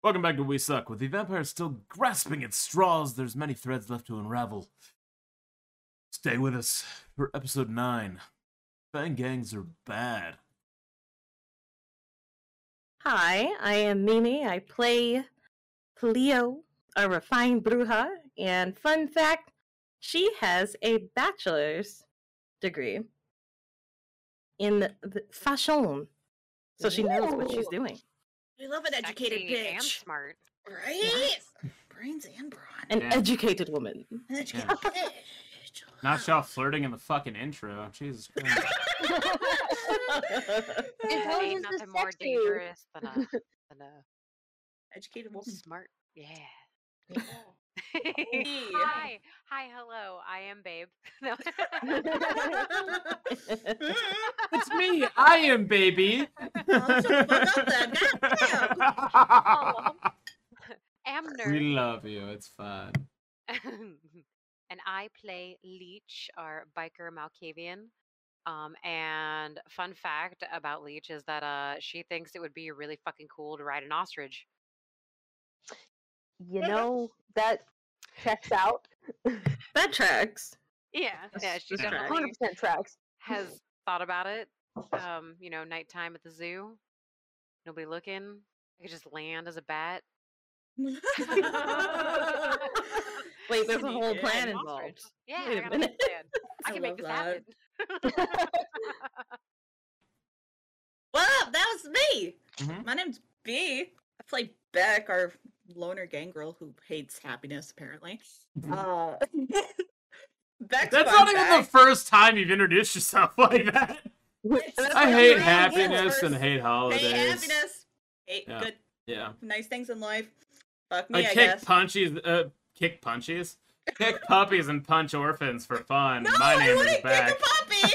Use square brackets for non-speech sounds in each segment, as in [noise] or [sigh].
Welcome back to We Suck. With the vampire still grasping at straws, there's many threads left to unravel. Stay with us for episode 9. Fang gangs are bad. Hi, I am Mimi. I play Cleo, a refined Brujah, and fun fact, she has a bachelor's degree in the fashion. So she knows what she's doing. We love an educated Sexy and bitch. smart. Right? Brains and brawn. An Yeah. educated woman. An educated [laughs] bitch. Not y'all flirting in the fucking intro. Jesus [laughs] Christ. Ain't Intelligence is nothing more sexy. dangerous than a than a Educated woman. smart. Yeah. Yeah. [laughs] hi, hi, hello. I am Babe. [laughs] No. it's [laughs] me. I am baby. Oh, shut the fuck up then. Goddamn. Aw. am we love you. It's fun. and I play Leech, our biker Malkavian. Um, and fun fact about Leech is that uh, she thinks it would be really fucking cool to ride an ostrich. You know, that checks out. [laughs] that tracks. Yeah, yeah, she That's right. definitely 100% tracks. has thought about it. Um, you know, nighttime at the zoo, nobody looking. I could just land as a bat. [laughs] Wait, there's a whole plan An involved. Yeah, Wait I a got a plan. I [laughs] I can make this that. happen. well. That was me. Mhm. My name's B. I play Beck, our loner gangrel who hates happiness, apparently. Uh, [laughs] Beck's That's fun not even the first time you've introduced yourself [laughs] like that. I hate happiness and hate holidays. Hate happiness. Hate Yeah. good, Yeah. nice things in life. Fuck me, I I, kick guess. punchies, uh, kick punchies, kick [laughs] puppies and punch orphans for fun. No, My I name wouldn't is kick a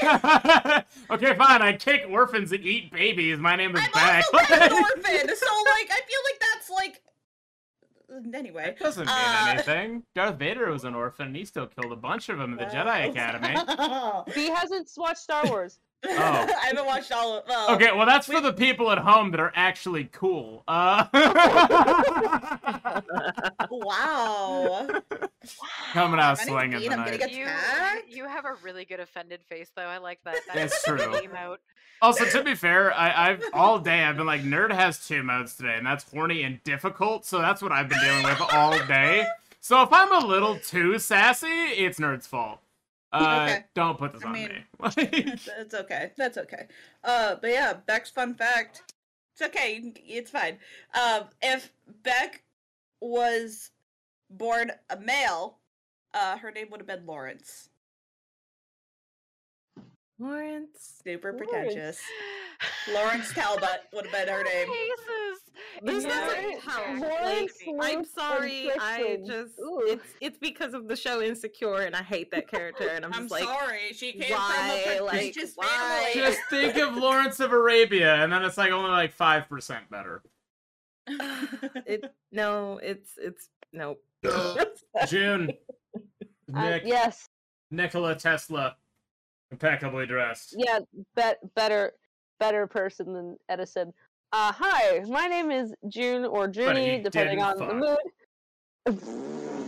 puppy. okay, fine. I kick orphans and eat babies. My name is I'm Beck. also an orphan, so like I feel like that's like. [laughs] Anyway. That doesn't mean Uh, anything. Darth Vader was an orphan. and He still killed a bunch of them in the Jedi [laughs] Academy. [laughs] he hasn't watched Star Wars. Oh. [laughs] I haven't watched all of. Well, Okay, well that's for the people at home that are actually cool. Uh, [laughs] Wow. coming out My name's swinging Dean, I'm gonna tonight. get You, attacked? you have a really good offended face, though. I like that. That's That's true. Emote. Also, to be fair, I, I've all day I've been like, nerd has two modes today, and that's horny and difficult. So that's what I've been dealing with all day. So if I'm a little too sassy, it's nerd's fault. Uh, Okay. Don't put this I on mean- me. [laughs] Like, That's okay. That's okay. Uh, but yeah, Beck's fun fact. It's okay. can- It's fine. Um, if Beck was born a male, uh, her name would have been Lawrence. Lawrence. Super Lawrence. pretentious. Lawrence Talbot would have been her [laughs] name. Jesus. This doesn't help. Lawrence I'm sorry. I just Ooh. it's it's because of the show Insecure, and I hate that character. And I'm I'm just like, sorry. She came why, from a like, pretentious why? family. just think of Lawrence of Arabia, and then it's like only like five percent better. [laughs] it no, it's it's no. [laughs] June, [laughs] Uh, Nick, yes. Nikola Tesla, impeccably dressed. Yeah, bet better better person than Edison. Uh hi, my name is June or Junie, depending on the mood.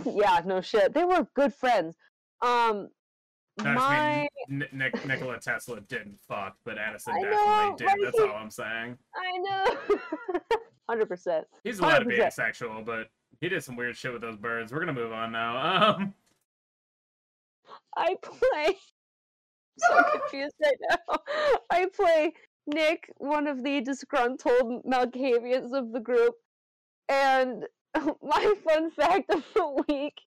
[laughs] yeah, no shit. They were good friends. Um I my mean, N- Nikola Tesla didn't fuck, but Edison I definitely did. right? That's all I'm saying. I know. [laughs] Hundred percent. He's allowed to be 100%. asexual, but he did some weird shit with those birds. We're gonna move on now. [laughs] Um, I play so confused right now. I play Nick, one of the disgruntled Malkavians of the group, and [laughs] my fun fact of the week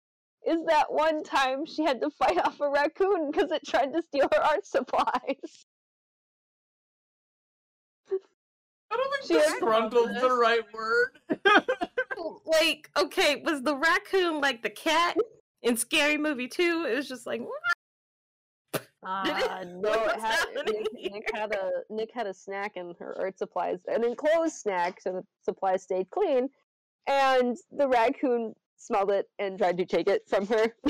is that one time she had to fight off a raccoon because it tried to steal her art supplies. I don't think She has disgruntled's the right word. like, okay, was the raccoon like the cat in Scary Movie 2? It was just like, Uh, [laughs] no, it had, Nick, Nick had a Nick had a snack in her art supplies, an enclosed snack, so the supplies stayed clean. And the raccoon smelled it and tried to take it from her. [laughs]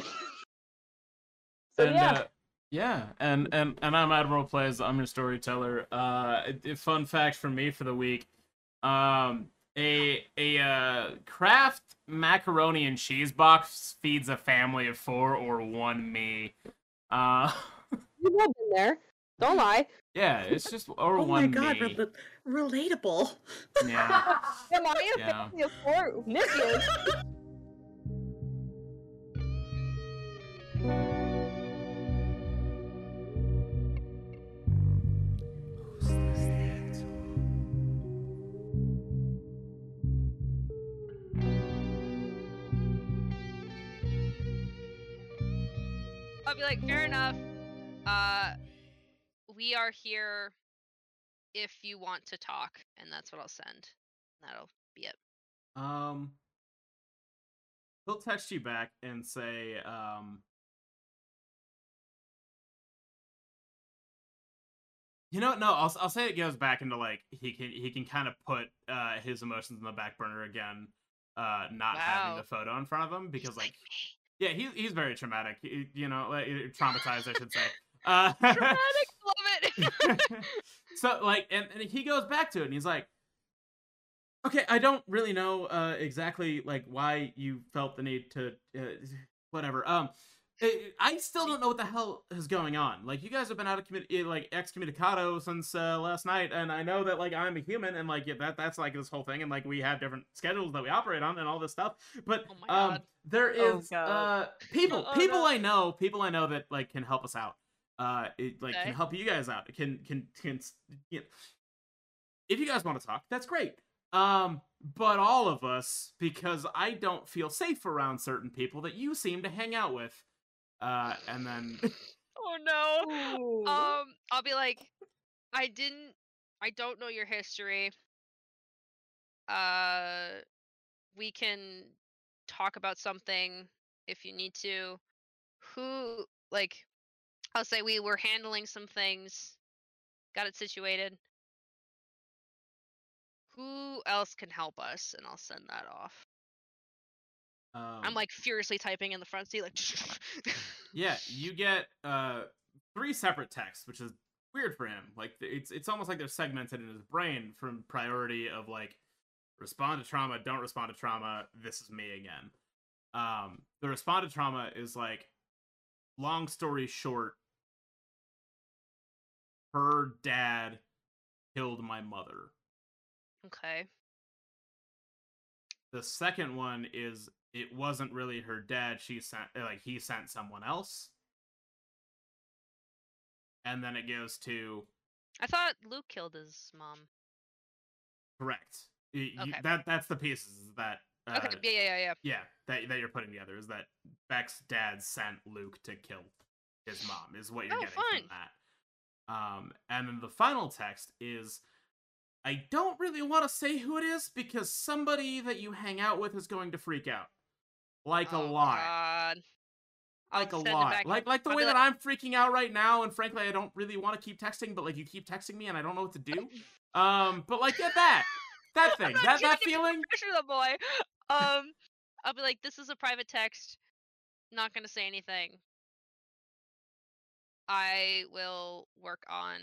so and, yeah, uh, yeah, and and and I'm Admiral Plays. I'm your storyteller. Uh, a- a fun fact for me for the week. Um, a a uh, Kraft macaroni and cheese box feeds a family of four or one me. Uh, [laughs] You've all been there. Don't lie. yeah, it's just or [laughs] oh one my god, me. rel- relatable. Yeah. [laughs] Am I a Yeah. family of four? Nick is. I'll be like, fair enough. Uh, we are here if you want to talk, and that's what I'll send. That'll be it. Um, he'll text you back and say, um, you know, no, I'll I'll say it goes back into like he can he can kind of put uh his emotions in the back burner again, uh, not having the photo in front of him because like me. yeah, he's he's very traumatic, you know, like, [laughs] traumatized, I should say. Uh, Dramatic, [laughs] love it. [laughs] so like and, and he goes back to it and he's like okay i don't really know uh exactly like why you felt the need to uh, whatever um I- I still don't know what the hell is going on. Like, you guys have been out of commu- like excommunicado since uh, last night, and I know that like I'm a human, and like yeah, that that's like this whole thing, and like we have different schedules that we operate on, and all this stuff. But Oh my um, God. there Oh God. uh people Oh people no. I know people I know that like can help us out. Uh, it like Okay. can help you guys out. It can can can you know, if you guys want to talk, that's great. Um, but all of us, because I don't feel safe around certain people that you seem to hang out with. Uh, and then [laughs] oh no. Ooh. Um, I'll be like, I didn't, I don't know your history. Uh, we can talk about something if you need to. Who, like, I'll say we were handling some things, got it situated. Who else can help us? And I'll send that off. um, I'm like furiously typing in the front seat, like. [laughs] yeah, you get uh three separate texts, which is weird for him. Like it's it's almost like they're segmented in his brain from priority of like respond to trauma, don't respond to trauma, this is me again. Um the respond to trauma is like long story short her dad killed my mother. okay. The second one is it wasn't really her dad, she sent like he sent someone else. And then it goes to I thought Luke killed his mom. Correct. Y- you- Okay. that that's the pieces that uh, Okay. Yeah, yeah, yeah, yeah. yeah that that you're putting together is that Beck's dad sent Luke to kill his mom is what you're Oh, getting fun. from that. Um, and then the final text is, I don't really want to say who it is because somebody that you hang out with is going to freak out, like oh, a lot God. I'll like a lot. Like like the way that I'm freaking out right now, and frankly, I don't really want to keep texting, but like you keep texting me, and I don't know what to do. [laughs] Um, but like get that that thing, that that feeling. pressure boy. Um, I'll be like, this is a private text. Not gonna say anything. I will work on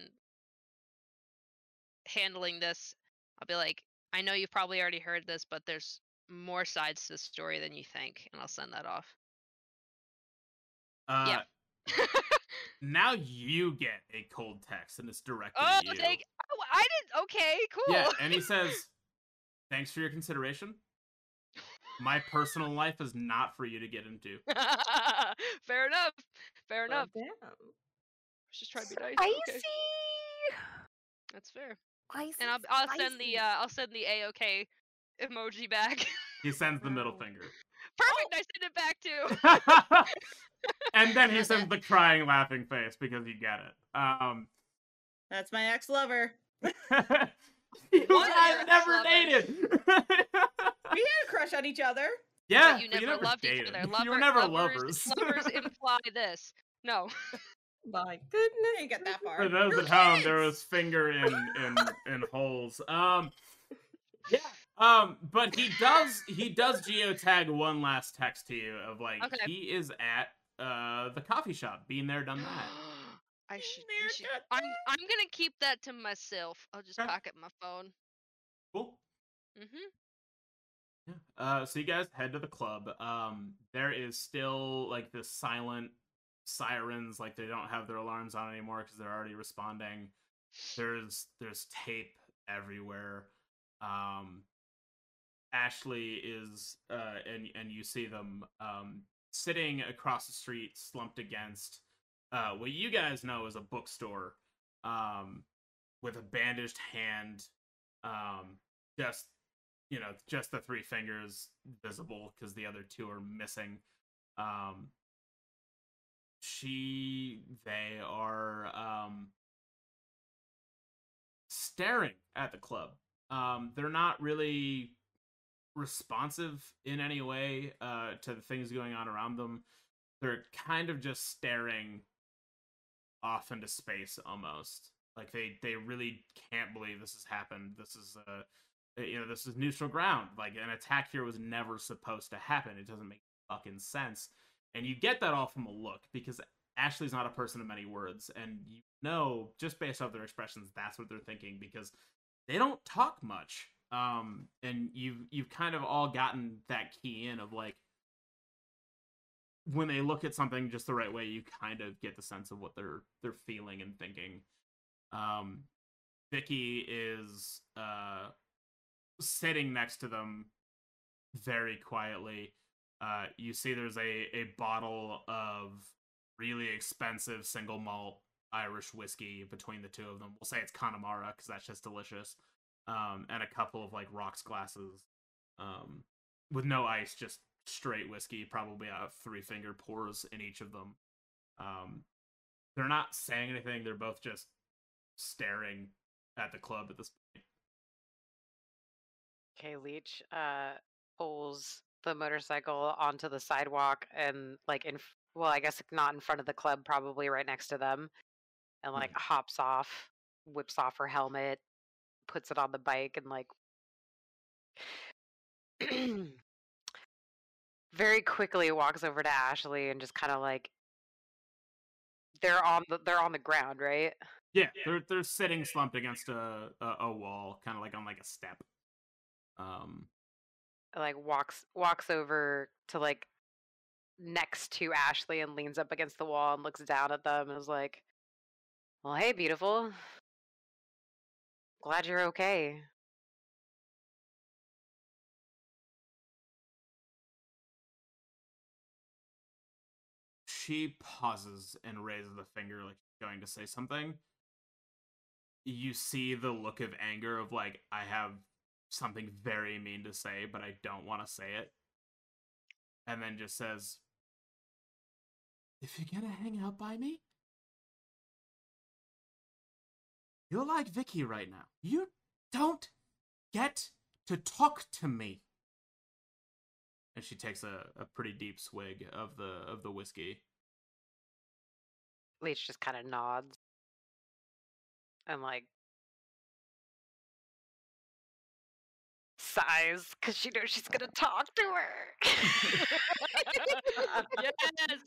handling this. I'll be like, I know you've probably already heard this, but there's more sides to the story than you think, and I'll send that off. Uh, Yeah. [laughs] now you get a cold text, and it's directed oh, at you. thank. Oh, I did. Okay, cool. Yeah, and he says, [laughs] "Thanks for your consideration. My personal life is not for you to get into." [laughs] Fair enough. Fair Well, enough. damn. Just try to be nice. I okay. see. That's fair. I And I'll I'll send the uh I'll send the a okay emoji back. He sends the middle [laughs] finger. Perfect. I send it back too. [laughs] and then he sends the crying, laughing face because you get it. Um, That's my ex lover. You What guys never dated. [laughs] We had a crush on each other. yeah, but you but never, loved dated. each other. [laughs] you Lover, were never lovers. lovers. [laughs] Lovers imply this. No. My goodness. I didn't get that far. For those You're at home, there was finger in in in holes. Um, yeah. Um, but he does he does geotag one last text to you of like Okay. he is at uh the coffee shop, being there, done that. [gasps] [gasps] [gasps] I should, should- I'm I'm gonna keep that to myself. I'll just Okay. pocket my phone. Cool. Mhm. Yeah. Uh, so you guys head to the club. Um, there is still like the silent sirens, like they don't have their alarms on anymore because they're already responding. There's there's tape everywhere. Um, Ashley is, uh, and and you see them um, sitting across the street, slumped against uh, what you guys know is a bookstore, um, with a bandaged hand, um, just you know, just the three fingers visible because the other two are missing. Um, she, they are um, staring at the club. Um, they're not really responsive in any way uh, to the things going on around them. They're kind of just staring off into space almost. Like they they really can't believe this has happened. This is uh you know this is neutral ground. Like an attack here was never supposed to happen. It doesn't make fucking sense. And you get that all from a look because Ashley's not a person of many words, and you know just based off their expressions that's what they're thinking because they don't talk much. Um, and you've you've kind of all gotten that key in of like when they look at something just the right way, you kind of get the sense of what they're they're feeling and thinking. Um, Vicky is uh sitting next to them very quietly. Uh, you see there's a, a bottle of really expensive single malt Irish whiskey between the two of them. We'll say it's Connemara because that's just delicious. Um, and a couple of like rocks glasses um, with no ice, just straight whiskey, probably a three finger pours in each of them. Um, they're not saying anything, they're both just staring at the club at this point. Okay, Leech uh, pulls the motorcycle onto the sidewalk and like in well, I guess not in front of the club, probably right next to them, and like hops off, whips off her helmet, puts it on the bike, and like [clears throat] very quickly walks over to Ashley and just kind of like they're on the they're on the ground, right? Yeah, they're they're sitting slumped against a a, a wall, kind of like on like a step. Um, like walks walks over to like next to Ashley and leans up against the wall and looks down at them and is like, "Well, hey, beautiful. Glad you're okay." She pauses and raises a finger like she's going to say something. You see the look of anger of like, I have something very mean to say, but I don't want to say it. And then just says, If you're gonna hang out by me, you're like Vicky right now. You don't get to talk to me. And she takes a, a pretty deep swig of the of the whiskey. Leech just kind of nods and like sighs because she knows she's gonna talk to her. [laughs] [laughs] yes.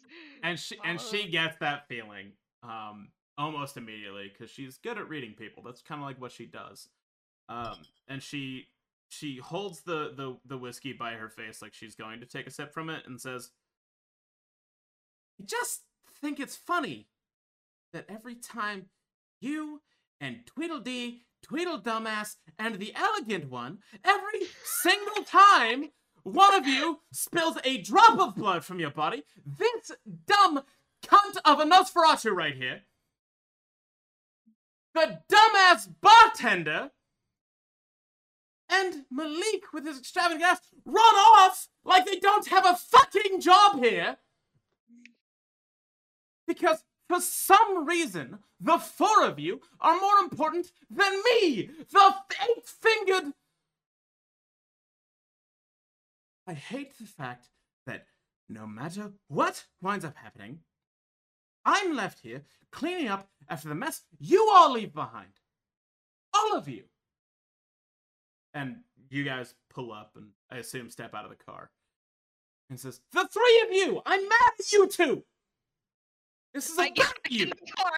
and she and she gets that feeling um almost immediately because she's good at reading people that's kind of like what she does um and she she holds the the the whiskey by her face like she's going to take a sip from it and says i just think it's funny that every time you and tweedledee tweedle dumbass and the elegant one every single time one of you spills a drop of blood from your body, this dumb cunt of a Nosferatu right here, the dumbass bartender, and Malik with his extravagant ass run off like they don't have a fucking job here. Because for some reason, the four of you are more important than me, the eight fingered I hate the fact that no matter what winds up happening, I'm left here cleaning up after the mess you all leave behind. All of you. And you guys pull up and I assume step out of the car. And says, The three of you! I'm mad at you two! This is I get about [laughs] back you! in the car.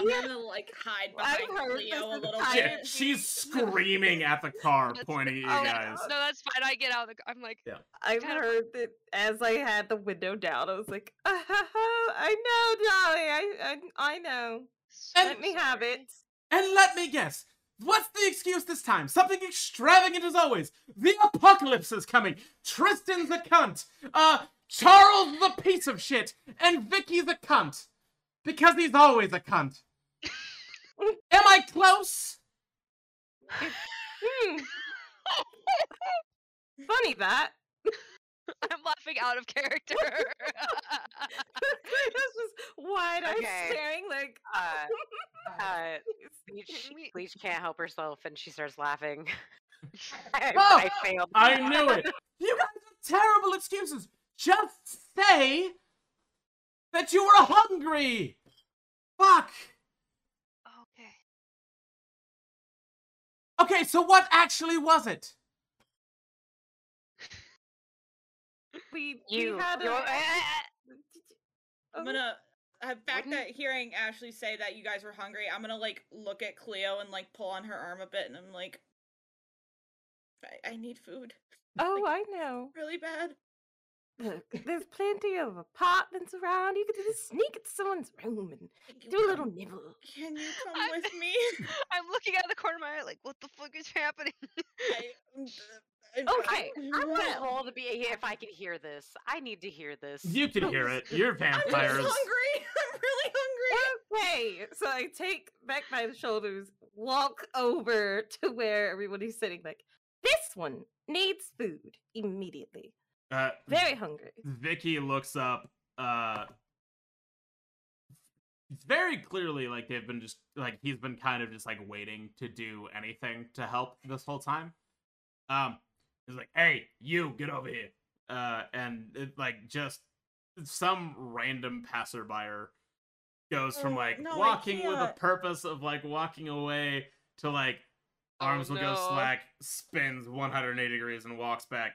I'm gonna like hide behind heard Leo a little entire- Yeah, she's [laughs] screaming at the car, pointing at you Oh, guys. No, that's fine. I get out of the. I'm like, yeah. I've Kind of- heard that as I had the window down, I was like, ha, [laughs] ha, I know, Dolly, I, I, I know. so Let me have it. And let me guess, what's the excuse this time? Something extravagant as always. The apocalypse is coming. Tristan's a cunt. Uh, Charles the piece of shit, and Vicky's a cunt because he's always a cunt. [laughs] Am I close? Hmm. Funny that. I'm laughing out of character. [laughs] this was wide eyed Okay. staring like Uh, uh, [laughs] Bleach, Bleach can't help herself, and she starts laughing. I, Oh, I failed. I knew it. You guys have terrible excuses. Just say that you were hungry. Fuck. okay. Okay, so what actually was it? [laughs] we, You. we had you're- a. I'm Oh, gonna. The fact Wouldn't- that hearing Ashley say that you guys were hungry, I'm gonna like look at Cleo and like pull on her arm a bit, and I'm like, I, I need food [laughs] oh, I know. really bad. Look, there's plenty of apartments around. You could just sneak into someone's room and do a little nibble. Can you [laughs] come I'm- with me? [laughs] I'm looking out of the corner of my eye, like, what the fuck is happening? I, [laughs] uh, Okay, I want well, Nicole to be here if I can hear this. I need to hear this. You can hear it. You're vampires. I'm just hungry. I'm really hungry. Okay, so I take back my shoulders, walk over to where everybody's sitting. Like, this one needs food immediately. Uh, Very hungry. Vicky looks up. Uh, it's very clearly like they've been just like he's been kind of just like waiting to do anything to help this whole time. Um, he's like, "Hey, you get over here," uh, and it, like just some random passerby goes from Oh, like no, walking with a purpose of like walking away to like Oh, arms will go slack, spins 180 degrees, and walks back.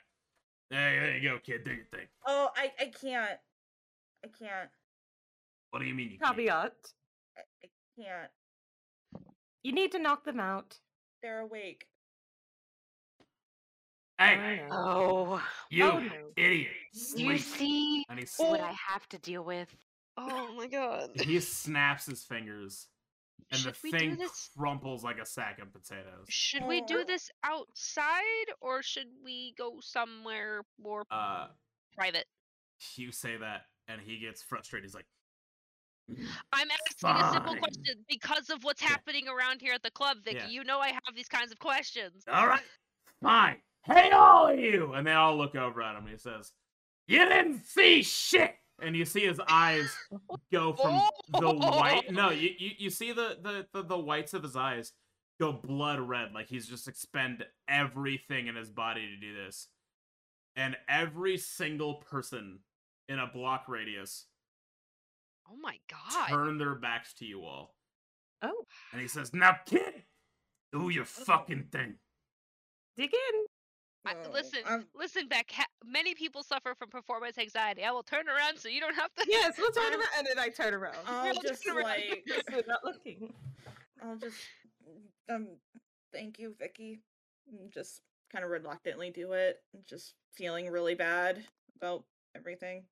Hey, there you go, kid. Do your thing. Oh, I I can't. I can't. What do you mean you can't? Caveat. I, I can't. You need to knock them out. They're awake. Hey, Oh, you Oh, no. idiot! you see And he, s- what I have to deal with. Oh my god. he snaps his fingers, and Should the thing this? crumples like a sack of potatoes. Should we do this outside or should we go somewhere more Uh, private? you say that, and he gets frustrated. He's like, I'm asking a simple question because of what's Yeah. happening around here at the club, Vicky. Yeah. You know I have these kinds of questions. "All right, fine. Hey, all of you!" And they all look over at him. And he says, "You didn't see shit." And you see his eyes go from the white. No, you, you you see the, the the the whites of his eyes go blood red, like he's just expend everything in his body to do this. And every single person in a block radius Oh my god. turn their backs to you all. Oh, And he says, Now, kid, do your oh. fucking thing. dig in. I, listen, I'm- listen, Beck. Ha- many people suffer from performance anxiety. I will turn around so you don't have to. [laughs] Yes, we'll turn around. And then I turn around. I'll We'll just turn around. like. Yes, not looking. I'll just. Um. Thank you, Vicky. Just kind of reluctantly do it. Just feeling really bad about everything.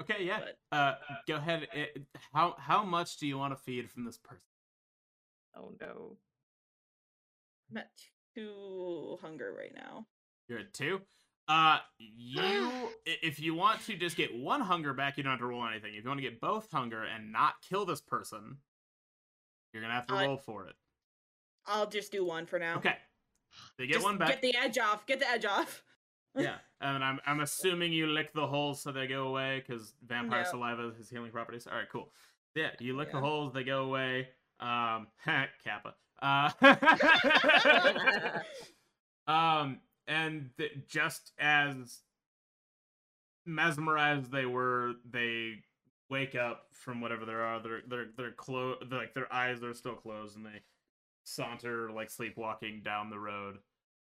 Okay, yeah. But Uh, go ahead. It, how how much do you want to feed from this person? Oh no. I'm at two hunger right now. You're at two. Uh, you if you want to just get one hunger back, you don't have to roll anything. If you want to get both hunger and not kill this person, you're gonna have to Uh, roll for it. I'll just do one for now. Okay. They get Just one back. Get the edge off. Get the edge off. yeah, [laughs] and I'm I'm assuming you lick the holes so they go away because vampire Yeah. saliva has healing properties. All right, cool. Yeah, you lick the holes, they go away. Um, [laughs] Kappa. Uh, [laughs] um, and th- just as mesmerized they were, they wake up from whatever they are. Their their their clo- like their eyes are still closed, and they saunter like sleepwalking down the road,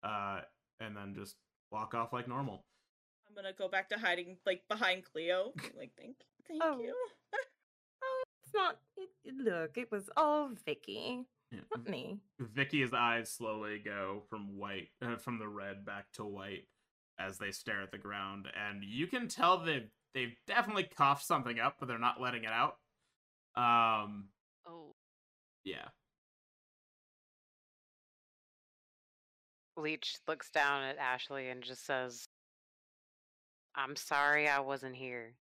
uh, and then just walk off like normal. I'm gonna go back to hiding like behind Cleo. [laughs] Like thank, thank Oh. you. Oh, it's not. It, it- look, it was all Vicky, Yeah. not me. Vicky's eyes slowly go from white, uh, from the red back to white as they stare at the ground, and you can tell they've they've definitely coughed something up, but they're not letting it out. Um, Oh, yeah. Leech looks down at Ashley and just says, I'm sorry I wasn't here.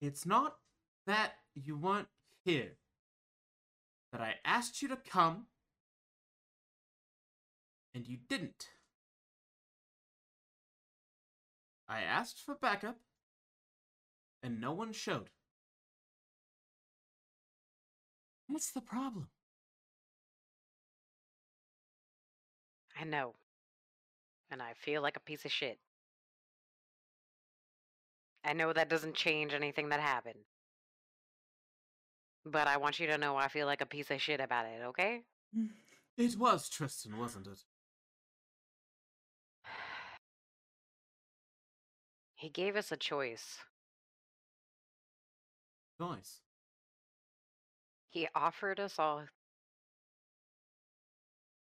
It's not that you weren't here. That I asked you to come, and you didn't. I asked for backup, and no one showed. What's the problem? I know. And I feel like a piece of shit. I know that doesn't change anything that happened. But I want you to know I feel like a piece of shit about it, okay? [sighs] It was Tristan, wasn't it? [sighs] He gave us a choice. Choice. He offered us all.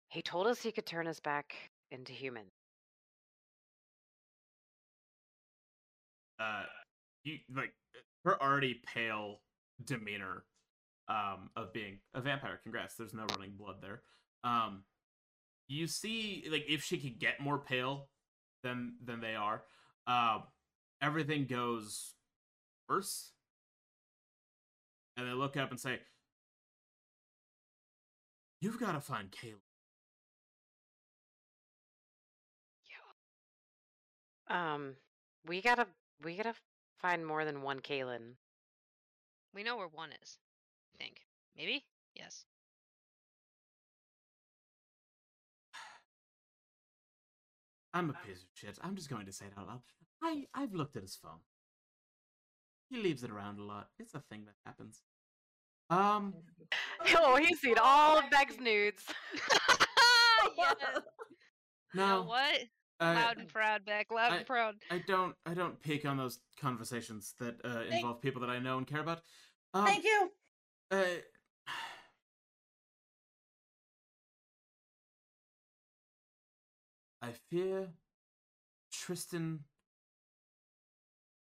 He told us he could turn us back into human. uh you like her already pale demeanor um of being a vampire congrats there's no running blood there um you see like if she could get more pale than than they are um everything goes worse and they look up and say you've got to find Caleb. Um, we gotta we gotta find more than one Kalen. we know where one is. Think. Maybe? Yes. I'm a piece of shit. I'm just going to say it out loud. I I've looked at his phone. He leaves it around a lot. It's a thing that happens. Um, [laughs] oh, he's seen all of Beck's nudes. [laughs] yes. [laughs] no, what? I, Loud and proud, Beck. Loud I- and proud. I don't I don't peek on those conversations that uh, Thank- involve people that I know and care about. Um, Thank you. Uh, I fear Tristan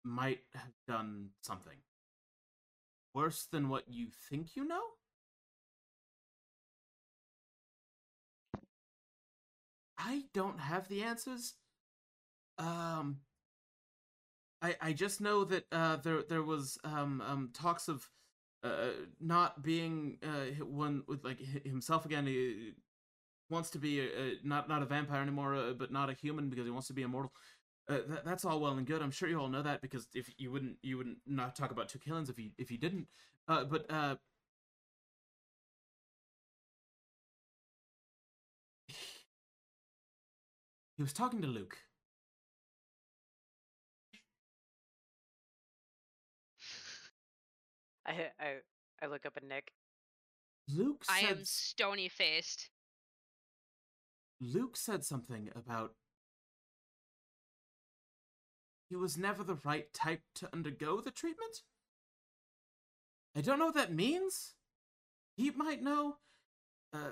might have done something worse than what you think you know. I don't have the answers. Um, I I just know that uh, there there was um um talks of uh not being uh one with like himself again. He wants to be a, a, not not a vampire anymore, uh, but not a human because he wants to be immortal. Uh, that, that's all well and good. I'm sure you all know that because if you wouldn't you wouldn't not talk about two killings if you if you didn't. Uh, but uh. [sighs] He was talking to Luke. I I I look up at Nick. Luke I said am stony faced. Luke said something about he was never the right type to undergo the treatment. I don't know what that means. He might know uh,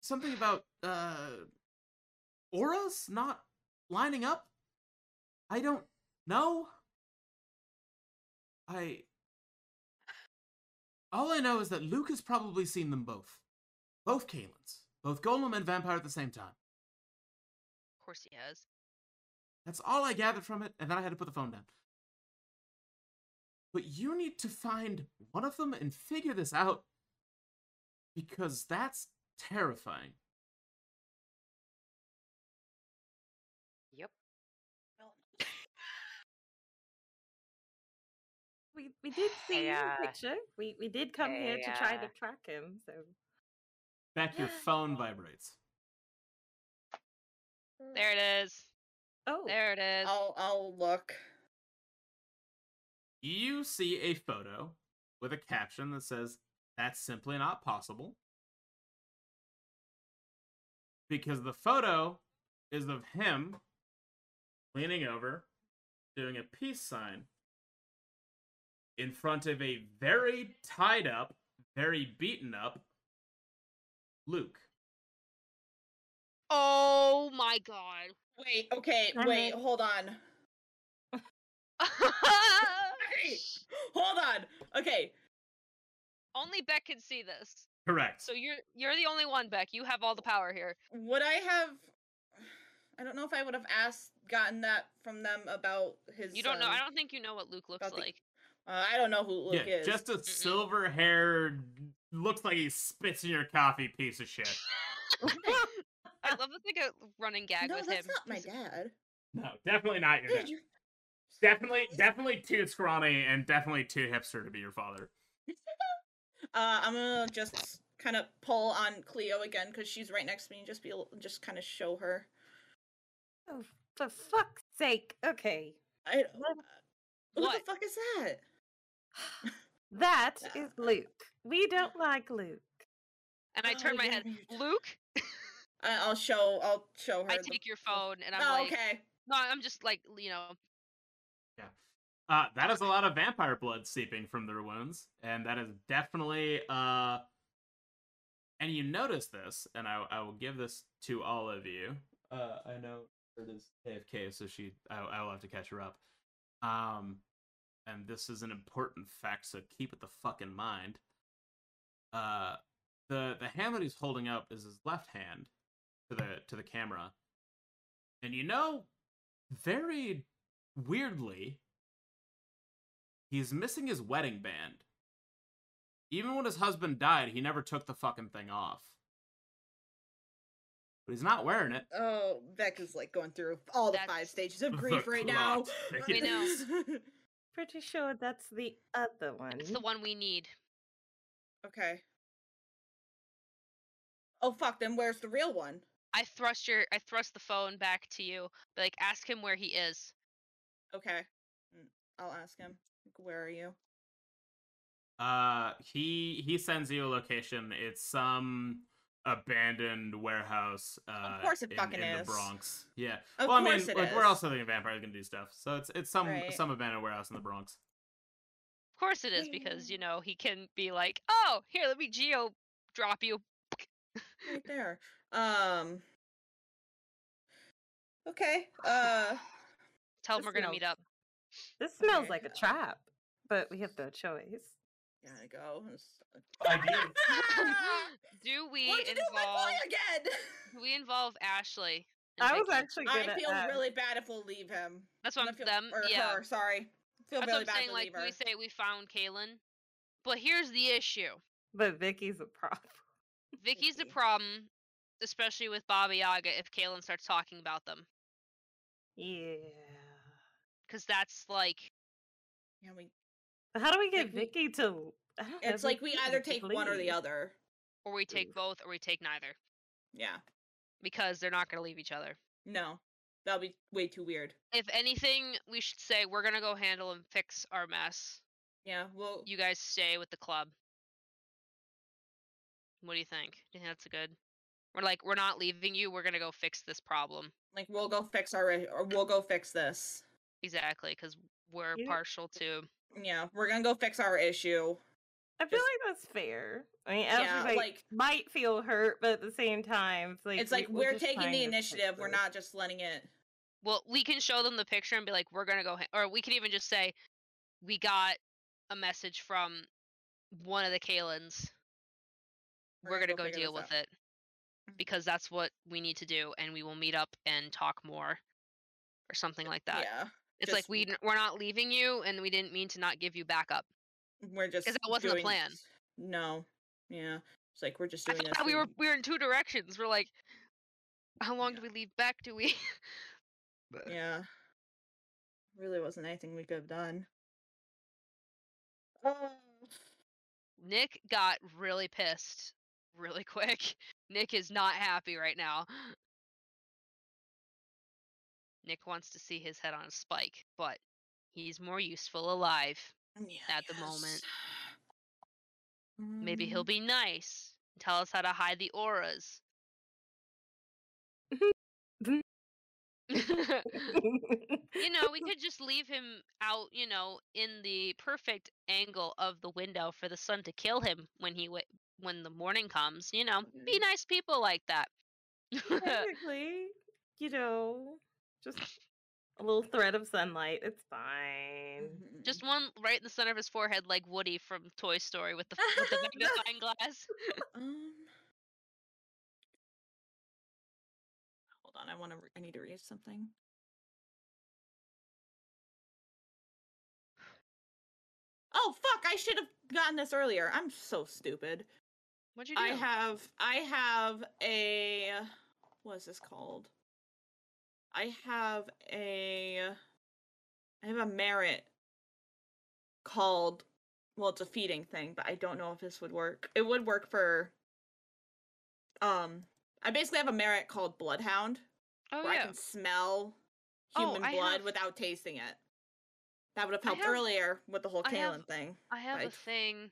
something about uh, auras not lining up. I don't know. I. All I know is that Luke has probably seen them both. Both Kalens. Both Golem and Vampire at the same time. Of course he has. That's all I gathered from it, and then I had to put the phone down. But you need to find one of them and figure this out. Because that's terrifying. We we did see Yeah. the picture. We we did come here to try to track him. So Back your phone vibrates. There it is. oh, There it is. I'll I'll look. You see a photo with a caption that says, That's simply not possible. Because the photo is of him leaning over, doing a peace sign in front of a very tied up, very beaten up Luke. Oh my god. Wait, okay, I wait, mean- hold on. [laughs] Hey, hold on. Okay, Only Beck can see this. Correct. So you're you're the only one, Beck. You have all the power here. would I have? I don't know if I would have asked, gotten that from them about his. You don't know. I um, don't think you know what Luke looks the- like. Uh, I don't know who Luke yeah, is. just a silver haired, looks like he spits in your coffee piece of shit. [laughs] I love the like a running gag with him. no, with that's him. not my dad. No, definitely not your Dude, dad. you- Definitely, definitely too scrawny and definitely too hipster to be your father. [laughs] Uh, I'm gonna just kind of pull on Cleo again because she's right next to me and just be able- just kind of show her. Oh, for fuck's sake. Okay. I What? What? the fuck is that? [sighs] That is [laughs] Luke. We don't like Luke. And I Oh, turn my yeah, head. you're- Luke, I, I'll show. I'll show her. I the- take your phone and I'm Oh, like, okay. no, I'm just like, you know, Yeah. Uh, that is a lot of vampire blood seeping from their wounds, and that is definitely. Uh, and you notice this, and I, I will give this to all of you. Uh, I know it is AFK, so she I, I will have to catch her up. Um, and this is an important fact, so keep it the fuck in mind. Uh, the the hand that he's holding up is his left hand to the to the camera, and you know, very weirdly, he's missing his wedding band. Even when his husband died, he never took the fucking thing off. But he's not wearing it. Oh, Beck is like going through all the five stages of grief [laughs] right now. plot We know. [laughs] Pretty sure that's the other one. it's the one we need. okay. Oh fuck! Then where's the real one? I thrust your, I thrust the phone back to you. But like, ask him where he is. Okay, Mm, I'll ask him. Where are you? Uh, he he sends you a location. It's some abandoned warehouse. Uh, of course it in, fucking in is. the Bronx. Yeah. Of well, I mean, course it like where is. else are the vampires gonna do stuff? So it's it's some Right. some abandoned warehouse in the Bronx. Of course it is because you know he can be like, oh, here, let me geo drop you. Right there. Um. Okay. Uh. Tell him we're gonna meet up. This smells Okay. like a trap, but we have no choice. Gotta go. Uh, I do. [laughs] [laughs] do we What'd you do my involve? boy again? do we involve Ashley? and I was Vicky? actually I gonna feel ask. really bad if we'll leave him. That's what I I'm feel, them. or Yeah, her. Sorry. Feel that's really what I'm bad saying. to Like leave her. we say, we found Kaylin, but here's the issue. But Vicky's a problem. [laughs] Vicky's the Vicky. problem, especially with Baba Yaga. If Kaylin starts talking about them, Yeah. because that's like yeah, we. But How do we get Like, Vicky to? I don't It's like we either to take one or the other. or we take Oof. both, or we take neither, Yeah. because they're not gonna leave each other. No. That'll be way too weird. If anything, we should say we're gonna go handle and fix our mess. Yeah. Well. You guys stay with the club. What do you think? Do you think that's a good? We're like, we're not leaving you. We're gonna go fix this problem. Like we'll go fix our or we'll go fix this. Exactly, because we're You- partial to. Yeah, we're gonna go fix our issue. I feel Just- like that's fair. I mean, Yeah, everybody like- might feel hurt, but at the same time, it's like it's we- like we're we're taking the initiative. We're not just letting it. Well, we can show them the picture and be like, we're gonna go, ha-, or we could even just say, we got a message from one of the Kalins. We're, gonna, go, deal with out." it mm-hmm. because that's what we need to do, and we will meet up and talk more, or something like that. Yeah, it's like we we're not leaving you, and we didn't mean to not give you backup. we're just. because that wasn't the plan. No. Yeah. It's like we're just doing this. we were we were in two directions. We're like, how long do we leave back? Do we? [laughs] Yeah. Really wasn't anything we could have done. Oh. Nick got really pissed really [laughs] quick. Nick is not happy right now. Nick wants to see his head on a spike, but he's more useful alive. Yeah, at the moment. yes. Maybe he'll Mm, be nice. and Tell us how to hide the auras. [laughs] you know, we [laughs] could just leave him out, you know, in the perfect angle of the window for the sun to kill him when he wa- when the morning comes. You know, be Mhm. nice people like that. [laughs] Technically, you know, just a little thread of sunlight. It's fine. Mhm. just one right in the center of his forehead, like Woody from Toy Story with the with the [laughs] magnifying glass. Um. Hold on, I want to. Re- I need to read something. Oh fuck! I should have gotten this earlier. I'm so stupid. What'd you do? I have. I have a. What is this called? I have a. I have a merit called. Well, it's a feeding thing, but I don't know if this would work. It would work for. Um, I basically have a merit called Bloodhound, oh where I can smell Oh, human I blood have- without tasting it. That would have helped have- earlier with the whole Kalen thing. I have a thing.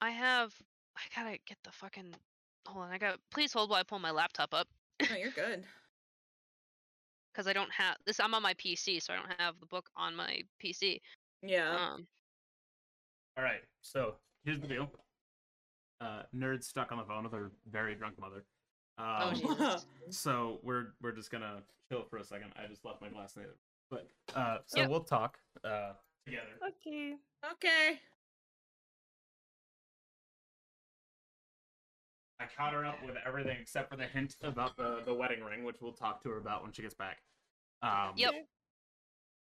I have. I gotta get the fucking. Hold on. I got. Please hold while I pull my laptop up. No, you're good. Because I don't have this. I'm on my PC, so I don't have the book on my PC. Yeah. Um, All right, so here's the deal. Uh, nerd stuck on the phone with her very drunk mother. oh Um, Jesus. [laughs] so we're we're just gonna chill for a second. I just left my glass in the other, but uh, so Yep. we'll talk uh together. Okay. okay. I caught her up with everything except for the hint about the the wedding ring, which we'll talk to her about when she gets back. Um, Yep.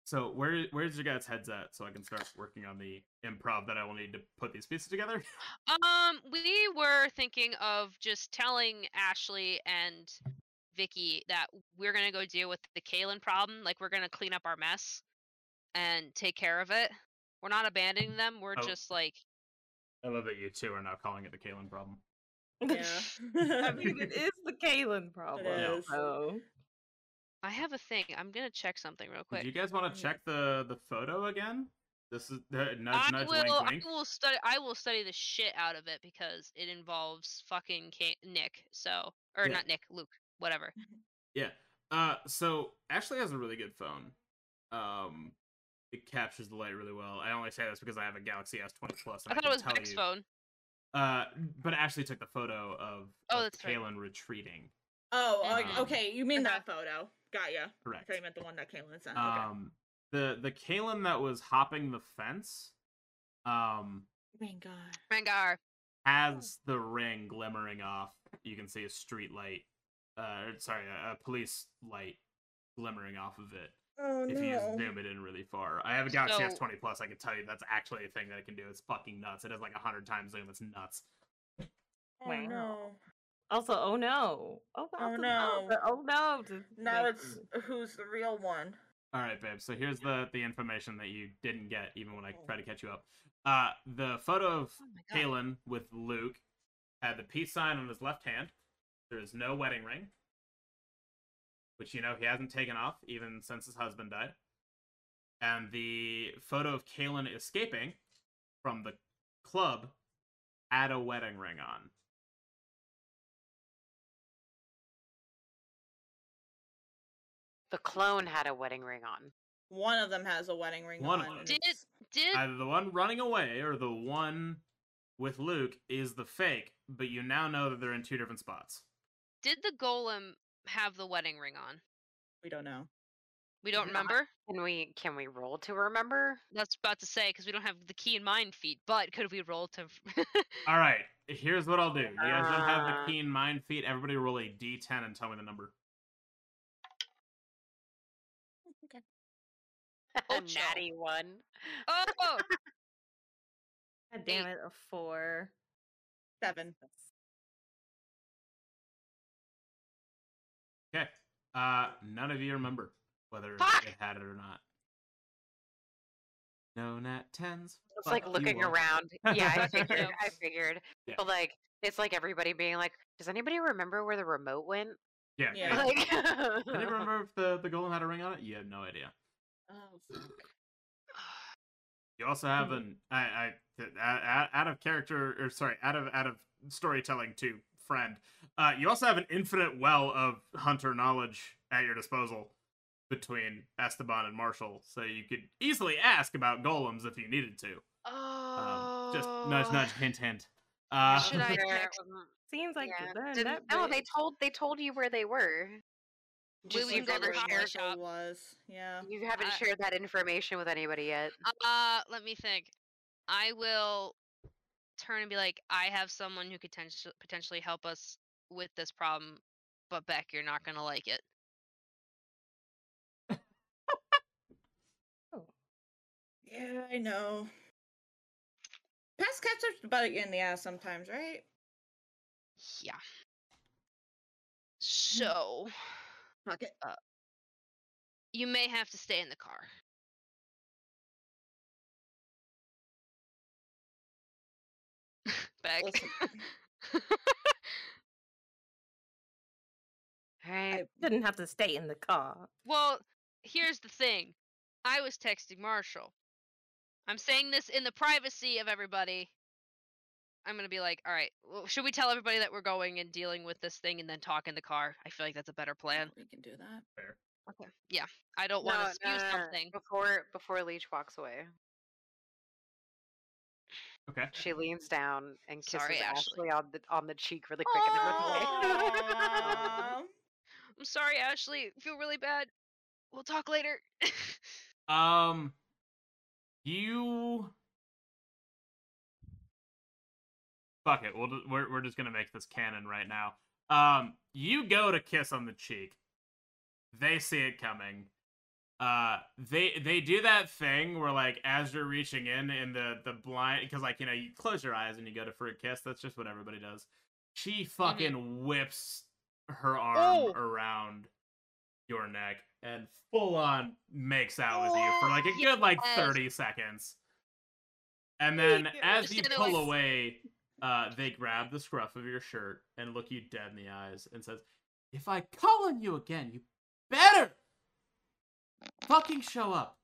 So where where's your guys' heads at, so I can start working on the improv that I will need to put these pieces together? [laughs] Um, we were thinking of just telling Ashley and Vicky that we're gonna go deal with the Kalen problem. Like we're gonna clean up our mess and take care of it. We're not abandoning them. We're Oh. just like I love that you two are now calling it the Kalen problem. Yeah. [laughs] I mean, it is the Kalen problem. is. So. I have a thing. I'm gonna check something real quick. Do you guys want to check the the photo again? This is uh, nudge I nudge will. wink wink. I will study. I will study the shit out of it because it involves fucking Ka- Nick. So, or Yeah. not Nick, Luke, whatever. [laughs] Yeah. Uh, so Ashley has a really good phone. Um, it captures the light really well. I only say this because I have a Galaxy S20 Plus. I and thought it was tell Nick's you- phone. Uh, but Ashley took the photo of, Oh, of that's right. Kalen retreating. Oh, Um, okay. You mean that photo? Got ya. I Correct. thought you meant the one that Caitlin sent. Okay. Um, the the Kalen that was hopping the fence, um, Thank God. Rangar. has the ring glimmering off. You can see a street light. Uh, sorry, a, a police light glimmering off of it. Oh if you zoom it in really far. I have a Galaxy So- S20 Plus. I can tell you that's actually a thing that it can do. It's fucking nuts. It has like a hundred times zoom. It's nuts. Oh Wow. no. Also, oh no. Oh, Oh, no. the- Oh no. Now make- it's who's the real one. All right, babe. So here's the the information that you didn't get even when I Oh. tried to catch you up. Uh, the photo of Oh. Kalen with Luke had the peace sign on his left hand. There is no wedding ring, which you know he hasn't taken off even since his husband died. And the photo of Kalen escaping from the club had a wedding ring on. The clone had a wedding ring on. One of them has a wedding ring One on. of them. Did- Did Either the one running away or the one with Luke is the fake, but you now know that they're in two different spots. did the golem have the wedding ring on? We don't know. We don't Not- remember. Can we can we roll to remember? That's about to say because we don't have the keen mind feat. But could we roll to? [laughs] All right, here's what I'll do. You guys don't have the Uh. keen mind feat. Everybody roll a d10 and tell me the number. [laughs] A Ocho. natty one. oh, oh, [laughs] God damn it, a four. Seven. Uh, none of you remember whether Fuck! it had it or not. No nat tens. It's like looking around. [laughs] Yeah, I figured. I figured. Yeah. But like, it's like everybody being like, "Does anybody remember where the remote went?" Yeah. Yeah. yeah. Like, Did you remember if the, the golem had a ring on it? You have no idea. Oh. You also have an I, I th- out out of character or sorry out of out of storytelling to friend. Uh, you also have an infinite well of hunter knowledge at your disposal. between Esteban and Marshall, so you could easily ask about golems if you needed to. Oh. Um, just nudge, nudge, hint, hint. [laughs] Uh, Should I [laughs] text? [laughs] Seems like yeah. they're Didn't- that no, big. they told they told you where they were. Just we you've never shared shop. was. Yeah. you haven't Uh, shared that information with anybody yet. Uh, let me think. I will turn and be like, I have someone who could potentially potentially help us with this problem, but Beck, you're not gonna like it. [laughs] Oh. Yeah, I know. Past cats are about you in the ass sometimes, right? Yeah. Mm. So Fuck uh, it. you may have to stay in the car. Beck. Listen. [laughs] All right. Didn't have to stay in the car. Well, here's the thing. I was texting Marshall. I'm saying this in the privacy of everybody. I'm gonna be like, all right, well, should we tell everybody that we're going and dealing with this thing and then talk in the car? I feel like that's a better plan. We can do that. Okay. Yeah, I don't want to spew something. before before Leech walks away. Okay. She leans down and kisses Sorry, Ashley. Ashley. on the on the cheek really quick and then runs away. [laughs] I'm sorry, Ashley. I feel really bad. We'll talk later. [laughs] Um, you. Fuck it. We'll we're we're just gonna make this canon right now. Um, you go to kiss on the cheek. They see it coming. Uh, they they do that thing where like as you're reaching in in the the blind because like you know you close your eyes and you go to for a kiss. That's just what everybody does. She fucking whips her arm Oh. around your neck and full on makes out with you for like a good like 30 seconds. And then as you pull away, uh, they grab the scruff of your shirt and look you dead in the eyes and says, If I call on you again, you better fucking show up.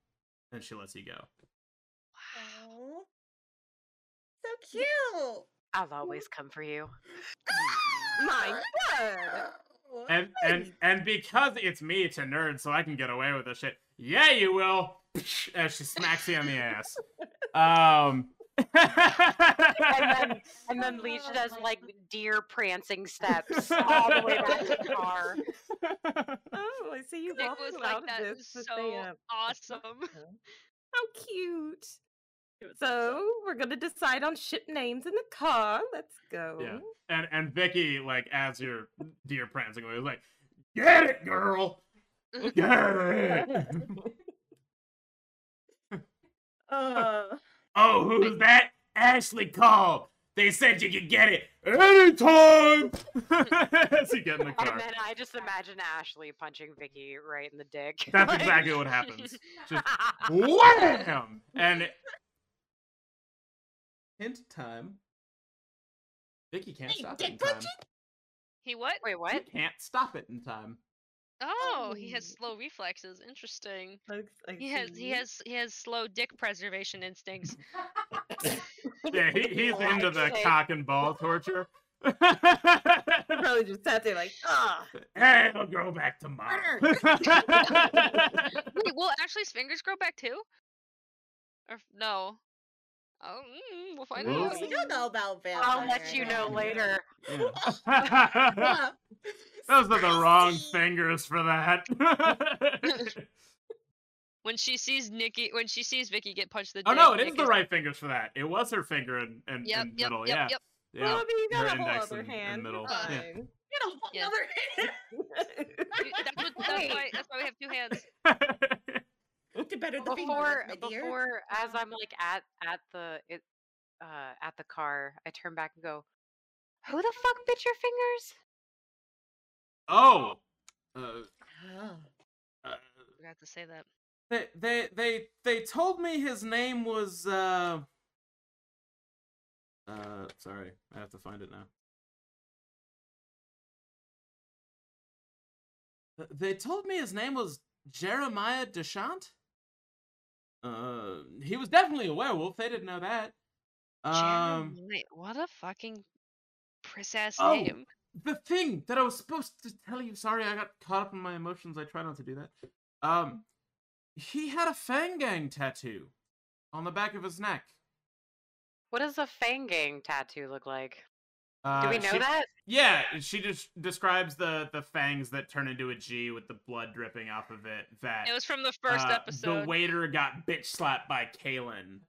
And she lets you go. Wow. So cute. I'll always come for you. My god! And and and because it's me to nerd, so I can get away with this shit. Yeah, you will. As she smacks you on the ass. [laughs] Um. And then [laughs] and then Leech does like [laughs] deer prancing steps [laughs] all the way back to the car. Oh, I see you Nick both was pull like that. this is so stay up. awesome. How cute! So we're gonna decide on ship names in the car. Let's go. Yeah. And and Vicky, like as your deer prancing away, was like, "Get it, girl, get it." Uh, oh, who's that? Ashley called. They said you could get it anytime. [laughs] as you get in the [laughs] car. And then I just imagine Ashley punching Vicky right in the dick. That's [laughs] Like- exactly what happens. Just wham! And hint time. Vicky can't Hey, stop it dick in time. punching? he what? Wait, what? He what? can't stop it in time. Oh, he has Oh. slow reflexes. Interesting. I- I He has he has he has slow dick preservation instincts. [laughs] Yeah, he, he's Well, into I'd the say- cock and ball torture. Probably just sat there like, ah. hey, it'll grow back tomorrow. [laughs] Wait, will Ashley's fingers grow back too? Or no? Oh, mm, we'll find We'll out. we don't know about vampires. I'll let you know later. Yeah. [laughs] Those are the wrong fingers for that. [laughs] When she sees Nikki, when she sees Vicky get punched in the oh dick, no, it is Nick the right fingers for that. It was her finger in, in, Yep, in yep, middle. yep, yeah. yep. Yeah. Well, I mean, you got her a whole other and- and hand. middle. You're Yeah. fine. Get a whole Yeah. other hand. [laughs] You- That's, what, that's why that's why we have two hands. To better the Before fingers, dear. before as I'm like at at the it uh at the car, I turn back and go, Who the fuck bit your fingers? Oh. Uh, Oh. uh, Forgot to say that. they they they they told me his name was uh uh sorry i have to find it now they told me his name was jeremiah deshant uh he was definitely a werewolf they didn't know that um Jeremy, what a fucking priss ass Oh. name. The thing that i was supposed to tell you sorry i got caught up in my emotions i try not to do that Um, he had a Fang Gang tattoo on the back of his neck. What does a Fang Gang tattoo look like? Uh, Do we know she- that? Yeah, she just describes the the fangs that turn into a G with the blood dripping off of it. That It was from the first uh, episode. The waiter got bitch slapped by Kalen.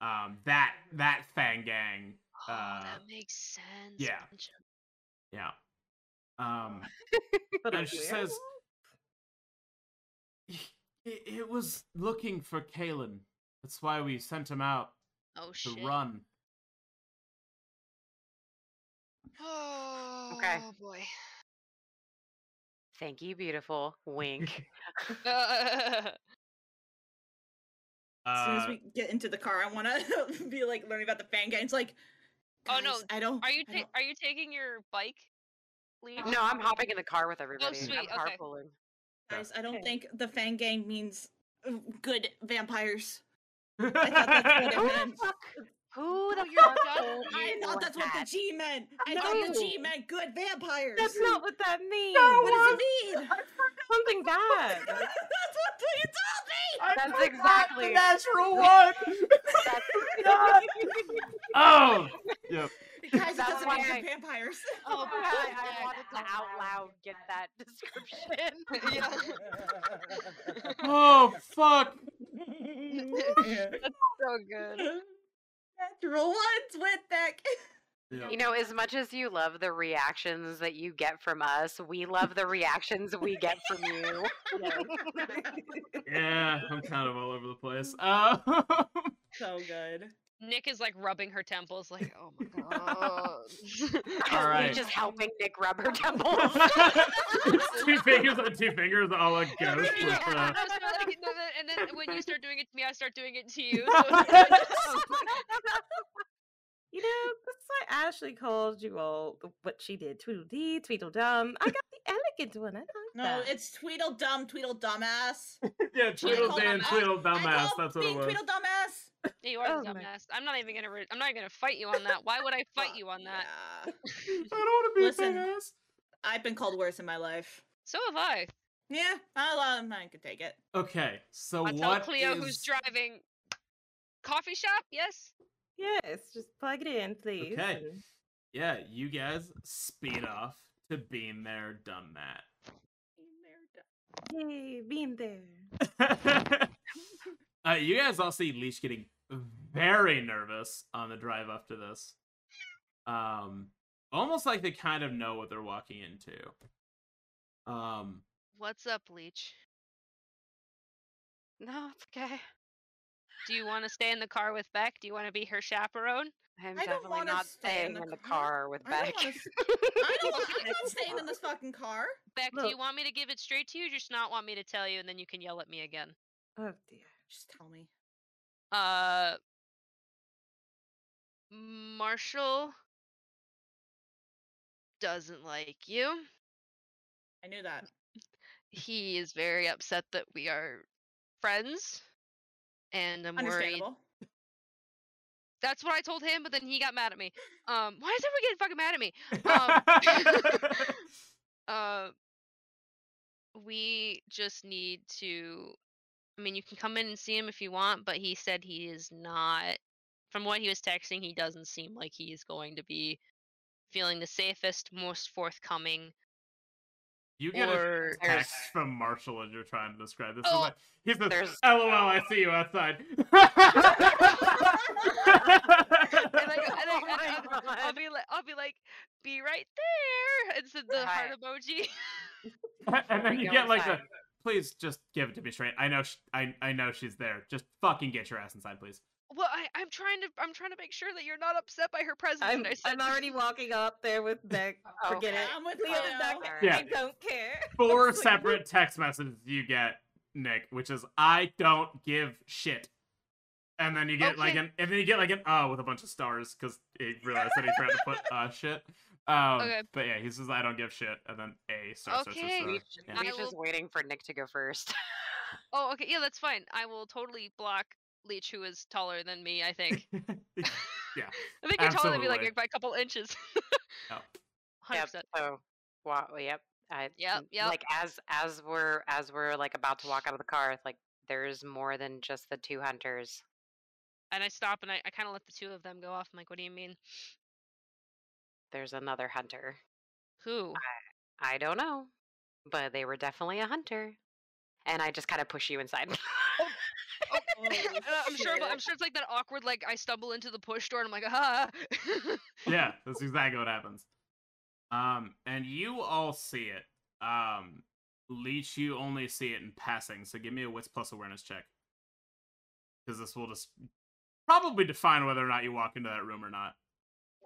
Um, that that Fang Gang. oh, uh, that makes sense. yeah. Bunch of- Yeah. Um, [laughs] But and she werewolf? says it, it was looking for Kalen. That's why we sent him out Oh to shit. run. Oh Okay. boy. Thank you, beautiful. Wink. [laughs] [laughs] Uh, As soon as Uh, we get into the car, I want to be like learning about the Fang Gangs. Like, Oh, no, I don't. are you ta- don't- are you taking your bike? Leave? no, I'm hopping in the car with everybody. Oh, sweet, I'm okay. carpooling. guys, I don't Okay. think the Fang Gang means uh, good vampires. I [laughs] I thought that's what it Who the meant. fuck? Who the [laughs] fuck I thought that's what the? G meant. I thought the G meant good vampires. That's not what that means. What does it mean? [laughs] Something bad. that's what you told me. That's exactly- the natural one. [laughs] oh, yep. Guys, it That's doesn't why mean I- vampires. [laughs] Oh, I, I [laughs] wanted to out loud get that description. yeah. Oh fuck. That's so good. Natural ones went back. Yep. You know, as much as you love the reactions that you get from us, we love the reactions we get from you. [laughs] Yeah, I'm kind of all over the place. Uh, [laughs] [laughs] so good. Nick is like rubbing her temples, like, oh my god. All right. Just helping Nick rub her temples. two fingers on two fingers, all like ghost with Yeah, uh, no, so, like, no, no, and then when you start doing it to me, I start doing it to you. So You know, that's why Ashley called you all what she did. Tweedledee, Tweedledum. I got the elegant one. I like No, that. it's Tweedledum, Tweedle dumbass. [laughs] yeah, Tweedledee and I- Tweedle I dumbass. call That's what it being was. Tweedle dumbass. [laughs] you are Oh the my- dumbass. I'm not even gonna. Re- I'm not even gonna fight you on that. Why would I [laughs] fight you on that? Yeah. I don't want to be Listen. a big ass. I've been called worse in my life. So have I. Yeah, I'll, um, I could take it. Okay, so I tell what Cleo is- who's driving. Coffee shop? Yes. Yes, just plug it in, please. Okay. and- Yeah, you guys speed off to being there, done Yay, being there. that. [laughs] uh, you guys all see Leech getting very nervous on the drive up to this. Um, almost like they kind of know what they're walking into. Um, What's up, Leech? no, it's okay. Do you want to stay in the car with Beck? Do you want to be her chaperone? I'm I don't definitely wanna not stay in staying the in the car. car with I don't Beck. wanna s- [laughs] I don't. I'm not staying in [laughs] this fucking car. Beck, do you want me to give it straight to you, or just not want me to tell you, and then you can yell at me again? Oh dear. Just tell me. Uh, Marshall doesn't like you. I knew that. He is very upset that we are friends, and I'm worried. That's what I told him, but then he got mad at me. Um, why is everyone getting fucking mad at me? Um, [laughs] [laughs] uh, we just need to. I mean, you can come in and see him if you want, but he said he is not. From what he was texting, he doesn't seem like he's going to be feeling the safest, most forthcoming. You get Or a text from Marshall and you're trying to describe this. He's Oh, like, he says, there's- "LOL, I see you outside." [laughs] And I, go- and I, [laughs] Oh and my I'll, I'll be like, I'll be like, be right there. It's the, the heart emoji. and then you get like the, inside. please just give it to me straight. I know, sh- I, I know she's there. Just fucking get your ass inside, please. Well, I, I'm trying to I'm trying to make sure that you're not upset by her presence. I'm, I said, I'm already walking up there with Beck. [laughs] Forget Okay. it. I'm with Cleo's Cleo. back Alright. there. Yeah. I don't care. [laughs] Four separate text messages you get, Nick, which is I don't give shit. And then you get like an, and then you get like an uh with a bunch of stars because he realized that he forgot to put uh shit. Um, Okay. But yeah, he says I don't give shit, and then a star, star, star, Okay. star. Leech, Yeah. I is will- waiting for Nick to go first. [laughs] oh, okay, yeah, that's fine. I will totally block Leech, who is taller than me. I think. [laughs] yeah. [laughs] I think you're taller than me, like Absolutely. by a couple inches. Yep. [laughs] Hundred yep. So, wow. Yep. I Yep, yep. like as as we're as we're like about to walk out of the car, it's like there's more than just the two hunters. And I stop and I, I kind of let the two of them go off. I'm like, what do you mean? There's another hunter. Who? I don't know, but they were definitely a hunter. And I just kind of push you inside. Uh, [laughs] I'm sure. but I'm sure it's like that awkward. Like I stumble into the push door and I'm like, ah. [laughs] yeah, that's exactly what happens. Um, and you all see it. Um, Leech, you only see it in passing. So give me a wits plus awareness check, because this will just probably define whether or not you walk into that room or not.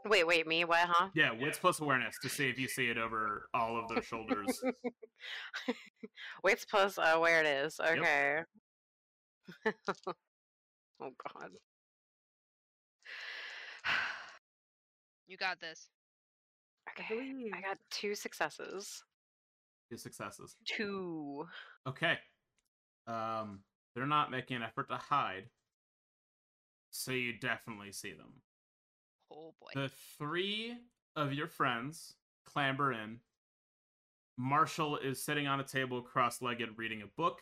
wait, wait, me? What, huh? Yeah, wits plus awareness to see if you see it over all of their shoulders. [laughs] Wits plus awareness. Yep. [laughs] Oh God. you got this. Okay. I got two successes. Two successes. Two. Okay. Um, they're not making an effort to hide, so you definitely see them. Oh boy. The three of your friends clamber in. Marshall is sitting on a table cross legged reading a book.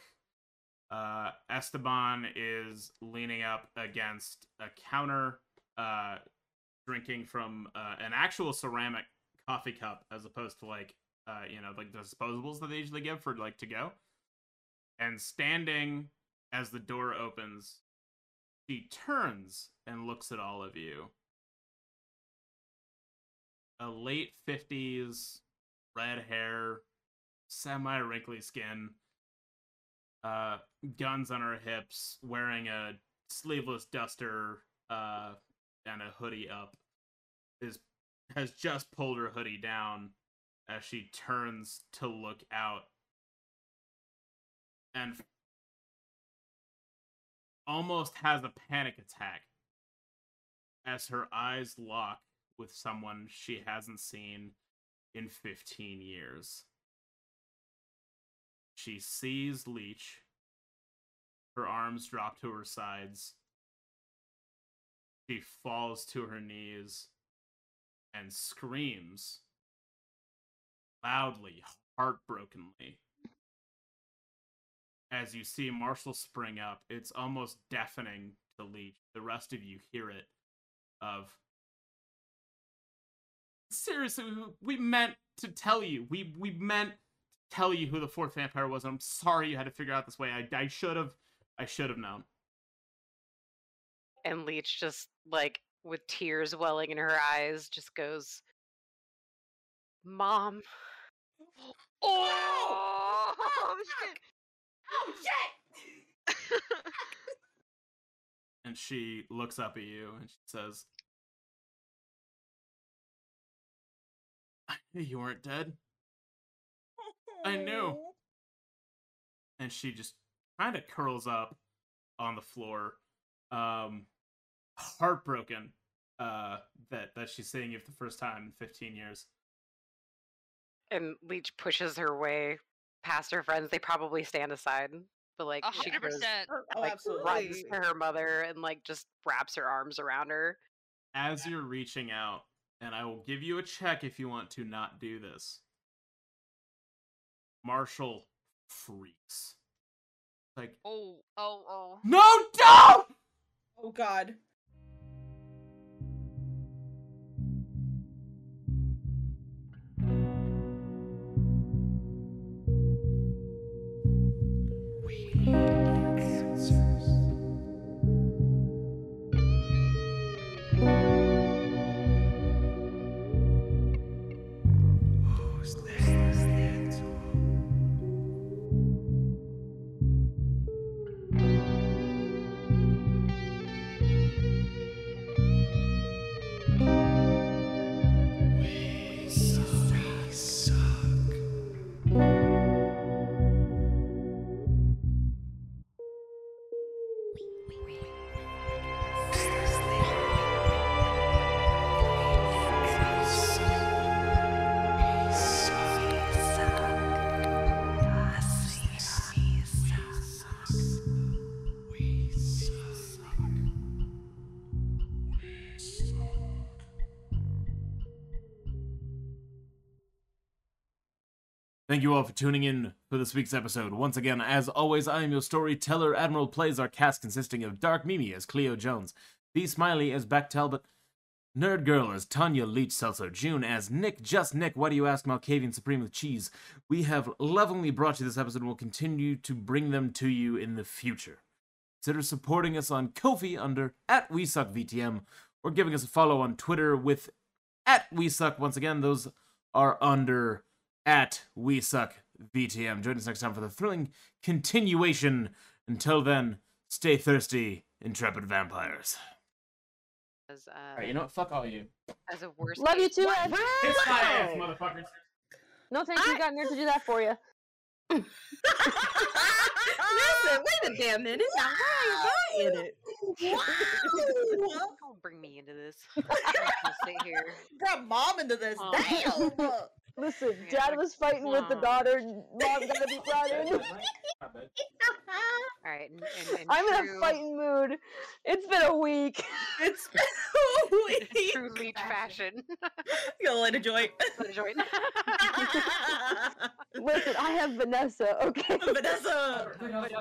Uh, Esteban is leaning up against a counter, uh, drinking from uh, an actual ceramic coffee cup as opposed to like, uh, you know, like disposables that they usually give for like to go. And standing as the door opens, she turns and looks at all of you a late 50s red hair semi wrinkly skin uh guns on her hips wearing a sleeveless duster uh and a hoodie up is has just pulled her hoodie down as she turns to look out and almost has a panic attack as her eyes lock with someone she hasn't seen in 15 years. She sees Leech. Her arms drop to her sides. She falls to her knees and screams loudly, heartbrokenly. As you see Marshall spring up, it's almost deafening to Leech. The rest of you hear it of seriously, we, we meant to tell you. We we meant tell you who the fourth vampire was. I'm sorry you had to figure out this way. I I should have I should have known. And Leech just like with tears welling in her eyes just goes, Mom. [gasps] Oh, oh [laughs] shit. Oh shit! [laughs] And she looks up at you and she says, "I knew you weren't dead." I knew. and she just kind of curls up on the floor um heartbroken uh that that she's seeing you for the first time in 15 years And Leech pushes her way past her friends. They probably stand aside, but like A she goes, percent. Oh, like runs to her mother and like just wraps her arms around her. as you're reaching out and i will give you a check if you want to not do this marshall freaks like Oh, oh, oh. no don't Oh god. Thank you all for tuning in for this week's episode. Once again, as always, I am your storyteller. Admiral plays our cast consisting of Dark Mimi as Cleo Jones, B Smiley as Beck Talbot, Nerd Girl as Tanya Leech Seltzer, June as Nick, just Nick, why do you ask Malkavian Supreme with Cheese? We have lovingly brought you this episode and will continue to bring them to you in the future. Consider supporting us on Ko-fi under at WeSuckVTM or giving us a follow on Twitter with at WeSuck. Once again, those are under at WeSuckVTM. Join us next time for the thrilling continuation. Until then, stay thirsty, intrepid vampires. As, uh, Alright, you know what? Fuck all you. as a worst Love you too, Ed. Kiss my ass, motherfuckers. No, thank you. I- Got nerd to do that for you. Listen, wait a damn minute. Now, why am I in it? Wow. [laughs] Don't bring me into this. I'm just sit here. Brought mom into this. Damn. [laughs] Listen, Yeah, Dad like, was fighting with the daughter. Mom gotta be brought in. [laughs] All right, and, and, and I'm in a fighting mood. It's been a week. It's [laughs] been in weak. [laughs] true leech fashion. You'll light a joint. Let a joint. Listen, I have Vanessa. Okay. Vanessa. But